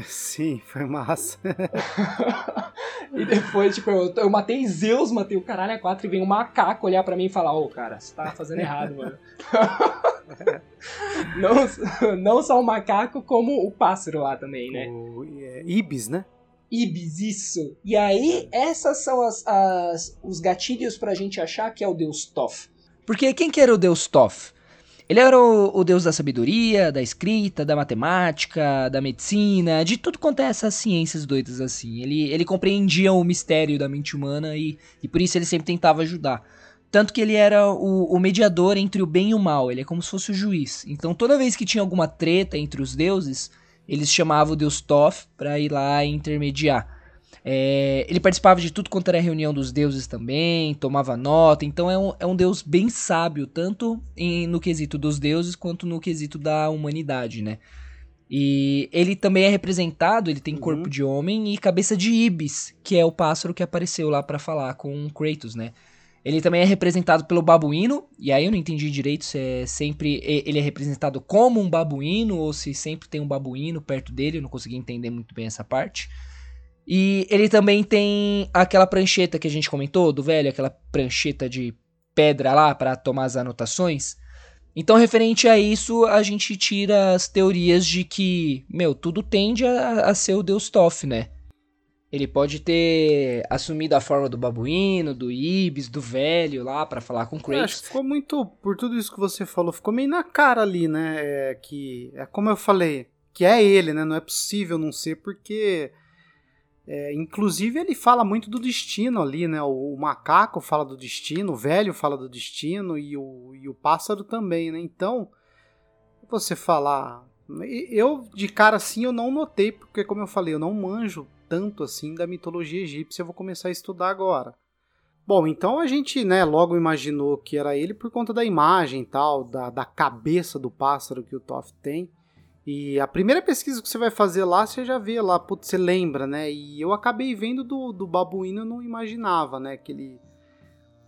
Sim, foi massa. [laughs] e depois, tipo, eu, eu, matei Zeus, matei o caralho a quatro e vem um macaco olhar pra mim e falar, ô, oh, cara, você tá fazendo errado, mano. [laughs] não, não só o macaco, como o pássaro lá também, né? O é, Ibis, né? Ibis, isso. E aí, essas são as, as, os gatilhos pra gente achar que é o deus Thoth. Porque quem que era o deus Thoth? Ele era o, o, deus da sabedoria, da escrita, da matemática, da medicina, de tudo quanto é essas ciências doidas assim. Ele, ele compreendia o mistério da mente humana e, e por isso ele sempre tentava ajudar. Tanto que ele era o, o mediador entre o bem e o mal, ele é como se fosse o juiz. Então toda vez que tinha alguma treta entre os deuses, eles chamavam o deus Thoth para ir lá e intermediar. É, ele participava de tudo quanto era reunião dos deuses também, tomava nota, então é um, é um deus bem sábio, tanto em, no quesito dos deuses quanto no quesito da humanidade, né? E ele também é representado, ele tem uhum. corpo de homem e cabeça de Ibis, que é o pássaro que apareceu lá para falar com Kratos, né? Ele também é representado pelo babuíno, e aí eu não entendi direito se é sempre ele é representado como um babuíno ou se sempre tem um babuíno perto dele, eu não consegui entender muito bem essa parte. E ele também tem aquela prancheta que a gente comentou do velho, aquela prancheta de pedra lá para tomar as anotações. Então, referente a isso, a gente tira as teorias de que, meu, tudo tende a, a ser o Deus Toff, né? Ele pode ter assumido a forma do babuíno, do Ibis, do velho lá para falar com Kratos. acho que ficou muito, por tudo isso que você falou, ficou meio na cara ali, né? É, que é como eu falei, que é ele, né? Não é possível não ser porque é, inclusive ele fala muito do destino ali, né? O, o, macaco fala do destino, o velho fala do destino e o, e o pássaro também, né? Então, você falar, eu de cara assim eu não notei porque como eu falei, eu não manjo tanto assim da mitologia egípcia, eu vou começar a estudar agora. Bom, então a gente, né, logo imaginou que era ele por conta da imagem e tal, da, da cabeça do pássaro que o Toff tem. E a primeira pesquisa que você vai fazer lá, você já vê lá, putz, você lembra, né? E eu acabei vendo do, do babuíno, eu não imaginava, né? Que ele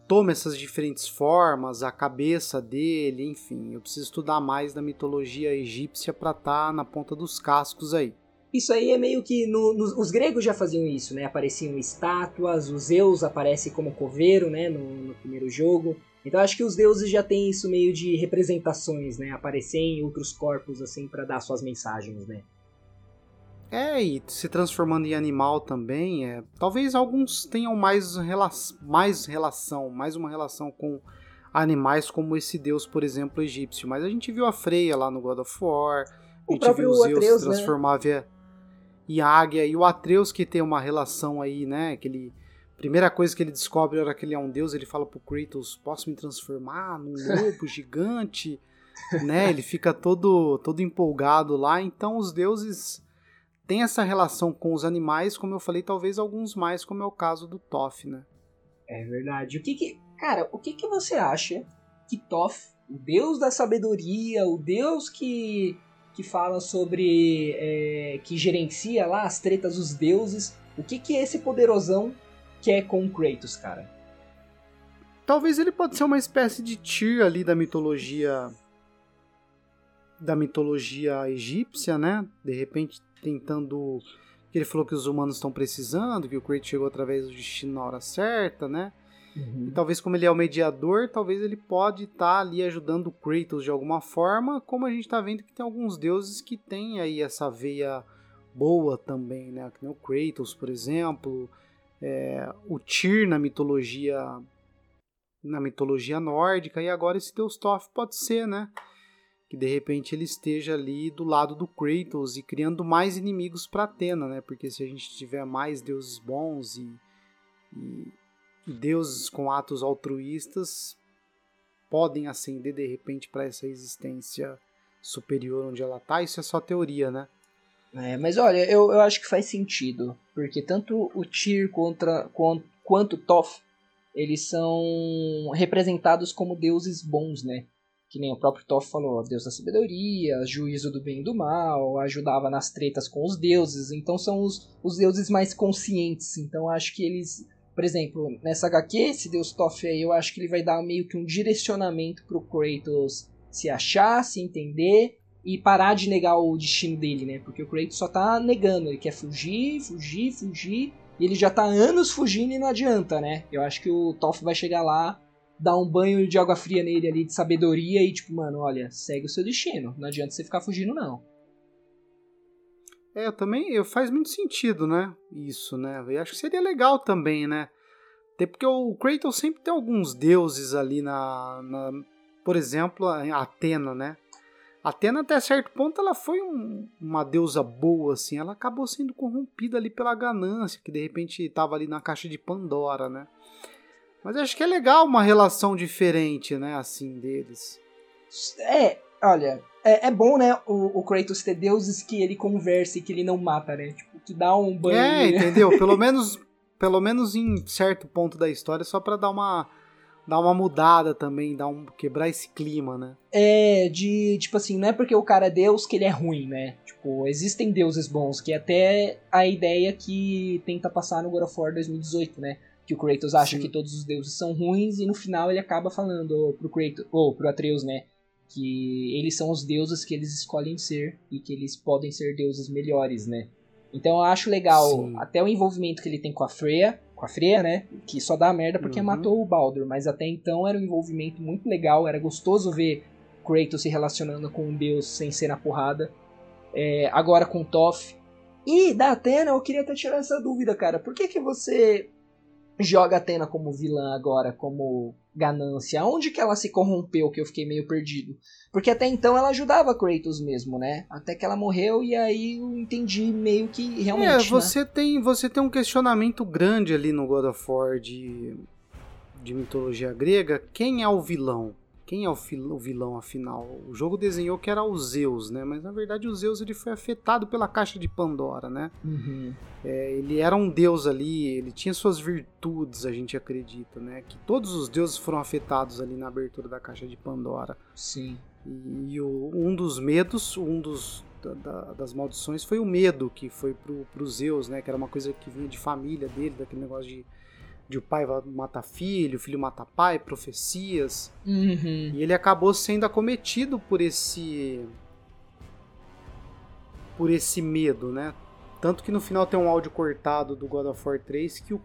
toma essas diferentes formas, a cabeça dele, enfim. Eu preciso estudar mais da mitologia egípcia para estar tá na ponta dos cascos aí. Isso aí é meio que. No, no, os gregos já faziam isso, né? Apareciam estátuas, os Zeus aparece como coveiro, né? No, no, primeiro jogo. Então acho que os deuses já têm isso meio de representações, né? Aparecer em outros corpos, assim, para dar suas mensagens, né? É, e se transformando em animal também, é, talvez alguns tenham mais, rela mais relação, mais uma relação com animais como esse deus, por exemplo, egípcio. Mas a gente viu a Freya lá no God of War, o a gente viu o Zeus Atreus, se transformar né? em águia e o Atreus que tem uma relação aí, né? Que ele, primeira coisa que ele descobre era que ele é um deus, ele fala pro Kratos, posso me transformar num lobo [laughs] gigante, né? Ele fica todo todo empolgado lá. Então os deuses têm essa relação com os animais, como eu falei, talvez alguns mais, como é o caso do Toff, né? É verdade. O que que, cara, o que que você acha que Toff, o deus da sabedoria, o deus que que fala sobre. É, que gerencia lá as tretas dos deuses. O que, que esse poderosão quer com o Kratos, cara? Talvez ele pode ser uma espécie de Tyr ali da mitologia. da mitologia egípcia, né? De repente tentando. Ele falou que os humanos estão precisando, que o Kratos chegou através do destino na hora certa, né? Uhum. E talvez como ele é o mediador, talvez ele pode estar tá ali ajudando o Kratos de alguma forma, como a gente está vendo que tem alguns deuses que têm aí essa veia boa também, né? Que nem o Kratos, por exemplo, é, o Tyr na mitologia na mitologia nórdica e agora esse deus Thoth pode ser, né? Que de repente ele esteja ali do lado do Kratos e criando mais inimigos para Atena, né? Porque se a gente tiver mais deuses bons e, e deuses com atos altruístas podem ascender de repente para essa existência superior onde ela tá. Isso é só teoria, né? É, mas olha, eu, eu acho que faz sentido, porque tanto o Tyr contra, quanto, quanto o Thoth, eles são representados como deuses bons, né? Que nem o próprio Thoth falou, deus da sabedoria, juízo do bem e do mal, ajudava nas tretas com os deuses, então são os, os deuses mais conscientes, então acho que eles por exemplo, nessa HQ, esse Deus Toff aí, eu acho que ele vai dar meio que um direcionamento pro Kratos se achar, se entender e parar de negar o destino dele, né? Porque o Kratos só tá negando, ele quer fugir, fugir, fugir, e ele já tá anos fugindo e não adianta, né? Eu acho que o Toff vai chegar lá, dar um banho de água fria nele ali, de sabedoria, e tipo, mano, olha, segue o seu destino, não adianta você ficar fugindo não. É, também eu, faz muito sentido, né? Isso, né? Eu acho que seria legal também, né? Até porque o Kratos sempre tem alguns deuses ali na. na por exemplo, a Atena, né? Atena, até certo ponto, ela foi um, uma deusa boa, assim. Ela acabou sendo corrompida ali pela ganância, que de repente estava ali na caixa de Pandora, né? Mas acho que é legal uma relação diferente, né? Assim, deles. É, olha, é, é, bom, né, o, o, Kratos ter deuses que ele conversa e que ele não mata, né? Tipo, que dá um banho. É, entendeu? Pelo [laughs] menos, pelo menos em certo ponto da história, só para dar uma dar uma mudada também, dar um quebrar esse clima, né? É, de tipo assim, não é porque o cara é deus que ele é ruim, né? Tipo, existem deuses bons, que é até a ideia que tenta passar no God of War 2018, né? Que o Kratos acha Sim. que todos os deuses são ruins e no final ele acaba falando pro Kratos, ou pro Atreus, né? Que eles são os deuses que eles escolhem ser e que eles podem ser deuses melhores, né? Então eu acho legal Sim. até o envolvimento que ele tem com a Freya, com a Freya, né? Que só dá merda porque Uhum. matou o Baldur, mas até então era um envolvimento muito legal, era gostoso ver Kratos se relacionando com um deus sem ser na porrada. É, agora com Toff. E da Atena, eu queria até tirar essa dúvida, cara. Por que, que você joga a Atena como vilã agora, como ganância? Onde que ela se corrompeu que eu fiquei meio perdido? Porque até então ela ajudava Kratos mesmo, né? Até que ela morreu e aí eu entendi meio que realmente. É, né? você tem, você tem um questionamento grande ali no God of War de, de mitologia grega. Quem é o vilão? Quem é o, o vilão, afinal? O jogo desenhou que era o Zeus, né? Mas na verdade o Zeus ele foi afetado pela caixa de Pandora, né? Uhum. É, ele era um deus ali, ele tinha suas virtudes, a gente acredita, né? Que todos os deuses foram afetados ali na abertura da caixa de Pandora. Sim. E, e o- um dos medos, um dos da- das maldições foi o medo que foi pro, pro Zeus, né? Que era uma coisa que vinha de família dele, daquele negócio de, de o pai va- mata filho, o filho mata pai, profecias. Uhum. E ele acabou sendo acometido por esse por esse medo, né? Tanto que no final tem um áudio cortado do God of War 3 que o,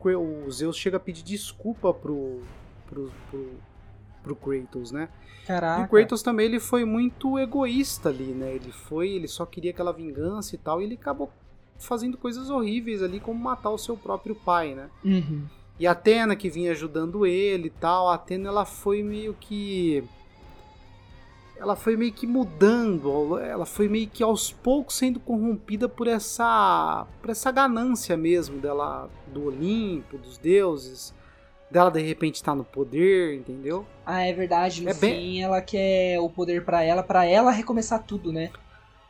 o Zeus chega a pedir desculpa pro, pro, pro, pro Kratos, né? E Caraca. o Kratos também ele foi muito egoísta ali, né? Ele foi, ele só queria aquela vingança e tal, e ele acabou fazendo coisas horríveis ali, como matar o seu próprio pai, né? Uhum. E a Atena que vinha ajudando ele e tal, a Atena ela foi meio que ela foi meio que mudando, ela foi meio que aos poucos sendo corrompida por essa por essa ganância mesmo dela do Olimpo, dos deuses, dela de repente estar no poder, entendeu? Ah, é verdade. No É fim, bem- ela quer o poder pra ela, pra ela recomeçar tudo, né?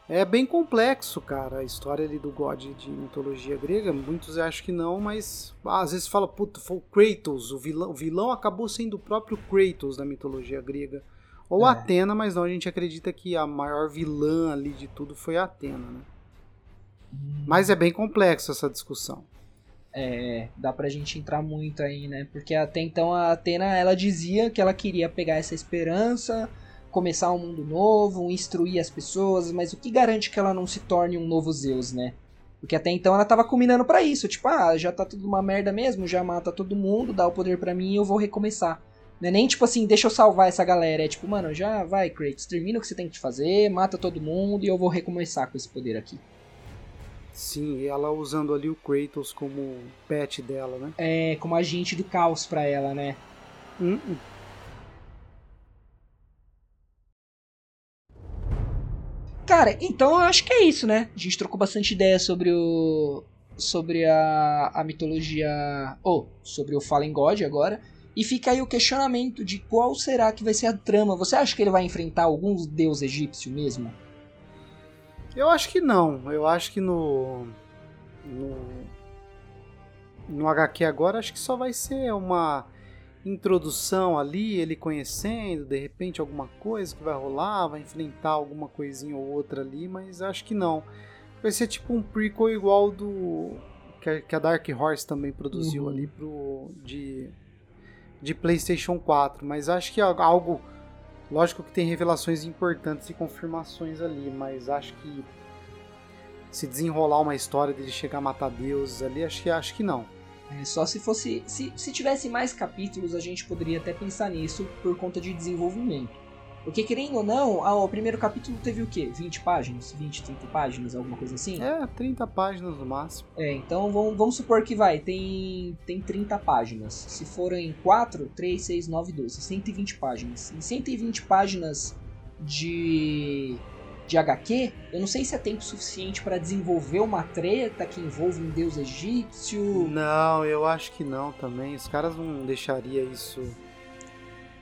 É bem complexo, cara, a história ali do God de mitologia grega. Muitos acham que não, mas ah, às vezes fala, puta, foi o Kratos, o vilão, o vilão acabou sendo o próprio Kratos da mitologia grega. Ou É. Atena, mas não, a gente acredita que a maior vilã ali de tudo foi a Atena, né? Mas é bem complexo essa discussão. É, dá pra gente entrar muito aí, né? Porque até então a Atena, ela dizia que ela queria pegar essa esperança, começar um mundo novo, instruir as pessoas, mas o que garante que ela não se torne um novo Zeus, né? Porque até então ela tava combinando pra isso, tipo, ah, já tá tudo uma merda mesmo, já mata todo mundo, dá o poder pra mim e eu vou recomeçar. Não é nem tipo assim, deixa eu salvar essa galera, é tipo, mano, já vai, Kratos, termina o que você tem que fazer, mata todo mundo e eu vou recomeçar com esse poder aqui. Sim, e ela usando ali o Kratos como pet dela, né? É, como agente do caos pra ela, né? Hum, Cara, então eu acho que é isso, né? A gente trocou bastante ideia sobre o. sobre a, a mitologia. Ou, sobre o Fallen God agora. E fica aí o questionamento de qual será que vai ser a trama. Você acha que ele vai enfrentar alguns deus egípcio mesmo? Eu acho que não. Eu acho que no. No, no HQ agora, acho que só vai ser uma introdução ali, ele conhecendo, de repente alguma coisa que vai rolar, vai enfrentar alguma coisinha ou outra ali, mas acho que não. Vai ser tipo um prequel igual do. que a, Dark Horse também produziu Uhum. ali pro. de. de PlayStation 4, mas acho que é algo. Lógico que tem revelações importantes e confirmações ali, mas acho que se desenrolar uma história dele chegar a matar deuses ali, acho que, acho que não. É, só se fosse. Se, se tivesse mais capítulos, a gente poderia até pensar nisso por conta de desenvolvimento. Porque, querendo ou não, ah, o primeiro capítulo teve o quê? 20 páginas? 20, 30 páginas, alguma coisa assim? É, 30 páginas no máximo. É, então vamos, vamos supor que vai, tem, tem 30 páginas. Se forem 4, 3, 6, 9, 12, 120 páginas. Em 120 páginas de, de HQ, eu não sei se é tempo suficiente para desenvolver uma treta que envolve um deus egípcio. Não, eu acho que não também. Os caras não deixariam isso.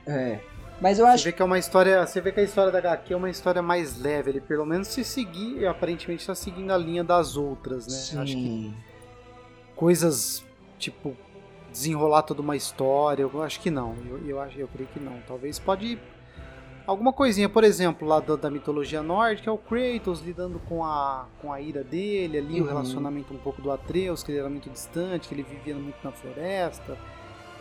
É. Mas eu Você acho vê que é uma história. Você vê que a história da HQ é uma história mais leve. Ele pelo menos se seguir, aparentemente está seguindo a linha das outras, né? Acho que Sim. coisas tipo desenrolar toda uma história, eu acho que não. Eu, eu acho, eu creio que não. Talvez pode alguma coisinha, por exemplo, lá da, da mitologia nórdica, é o Kratos lidando com a com a ira dele ali, Uhum. o relacionamento um pouco do Atreus, que ele era muito distante, que ele vivia muito na floresta.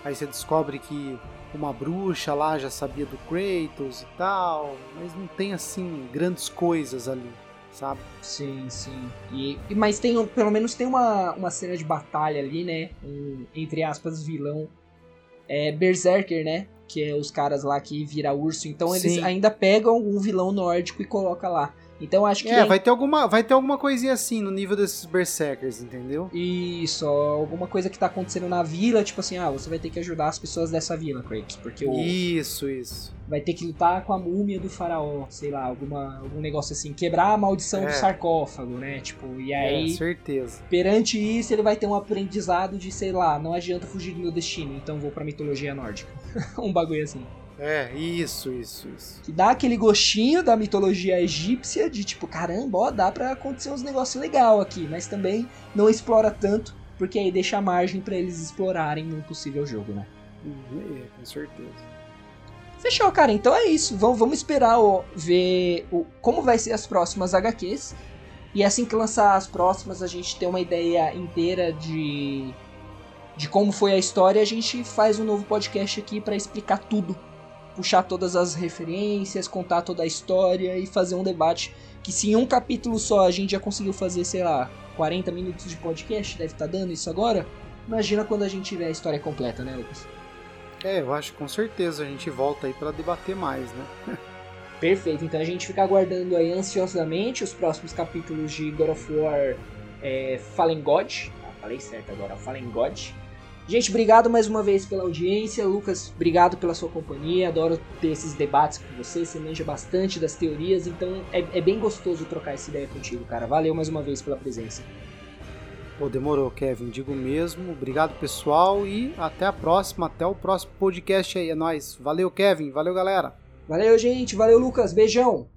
Aí você descobre que uma bruxa lá já sabia do Kratos e tal, mas não tem assim grandes coisas ali, sabe? Sim, sim. E, mas tem, pelo menos tem uma, uma cena de batalha ali, né? Um, entre aspas, vilão. É Berserker, né? Que é os caras lá que vira urso. Então eles Sim. ainda pegam um vilão nórdico e coloca lá. Então acho que. É, vai ter alguma, vai ter alguma coisinha assim no nível desses berserkers, entendeu? Isso, alguma coisa que tá acontecendo na vila, tipo assim, ah, você vai ter que ajudar as pessoas dessa vila, Kratos, porque o, Isso, isso. vai ter que lutar com a múmia do faraó, sei lá, alguma, algum negócio assim, quebrar a maldição É. do sarcófago, né? Tipo, e É, aí, certeza. perante isso, ele vai ter um aprendizado de, sei lá, não adianta fugir do meu destino, então vou pra mitologia nórdica. [laughs] um bagulho assim. É, isso, isso, isso. Que dá aquele gostinho da mitologia egípcia, de tipo, caramba, ó, dá pra acontecer uns negócios legal aqui, mas também não explora tanto, porque aí deixa a margem pra eles explorarem num possível jogo, né? Uhum, É, com certeza. Fechou, cara. Então é isso. Vamos, vamos esperar ó, ver o, como vai ser as próximas HQs. E assim que lançar as próximas, a gente ter uma ideia inteira de, de como foi a história, a gente faz um novo podcast aqui pra explicar tudo. Puxar todas as referências, contar toda a história e fazer um debate. Que se em um capítulo só a gente já conseguiu fazer, sei lá, 40 minutos de podcast, deve estar dando isso agora. Imagina quando a gente tiver a história completa, né, Lucas? É, eu acho que com certeza a gente volta aí pra debater mais, né? [laughs] Perfeito, então a gente fica aguardando aí ansiosamente os próximos capítulos de God of War é, Fallen God. Ah, falei certo agora, Fallen God. Gente, obrigado mais uma vez pela audiência. Lucas, obrigado pela sua companhia. Adoro ter esses debates com você. Você manja bastante das teorias, então é, é bem gostoso trocar essa ideia contigo, cara. Valeu mais uma vez pela presença. Pô, demorou, Kevin. Digo mesmo. Obrigado, pessoal. E até a próxima. Até o próximo podcast aí. É nóis. Valeu, Kevin. Valeu, galera. Valeu, gente. Valeu, Lucas. Beijão.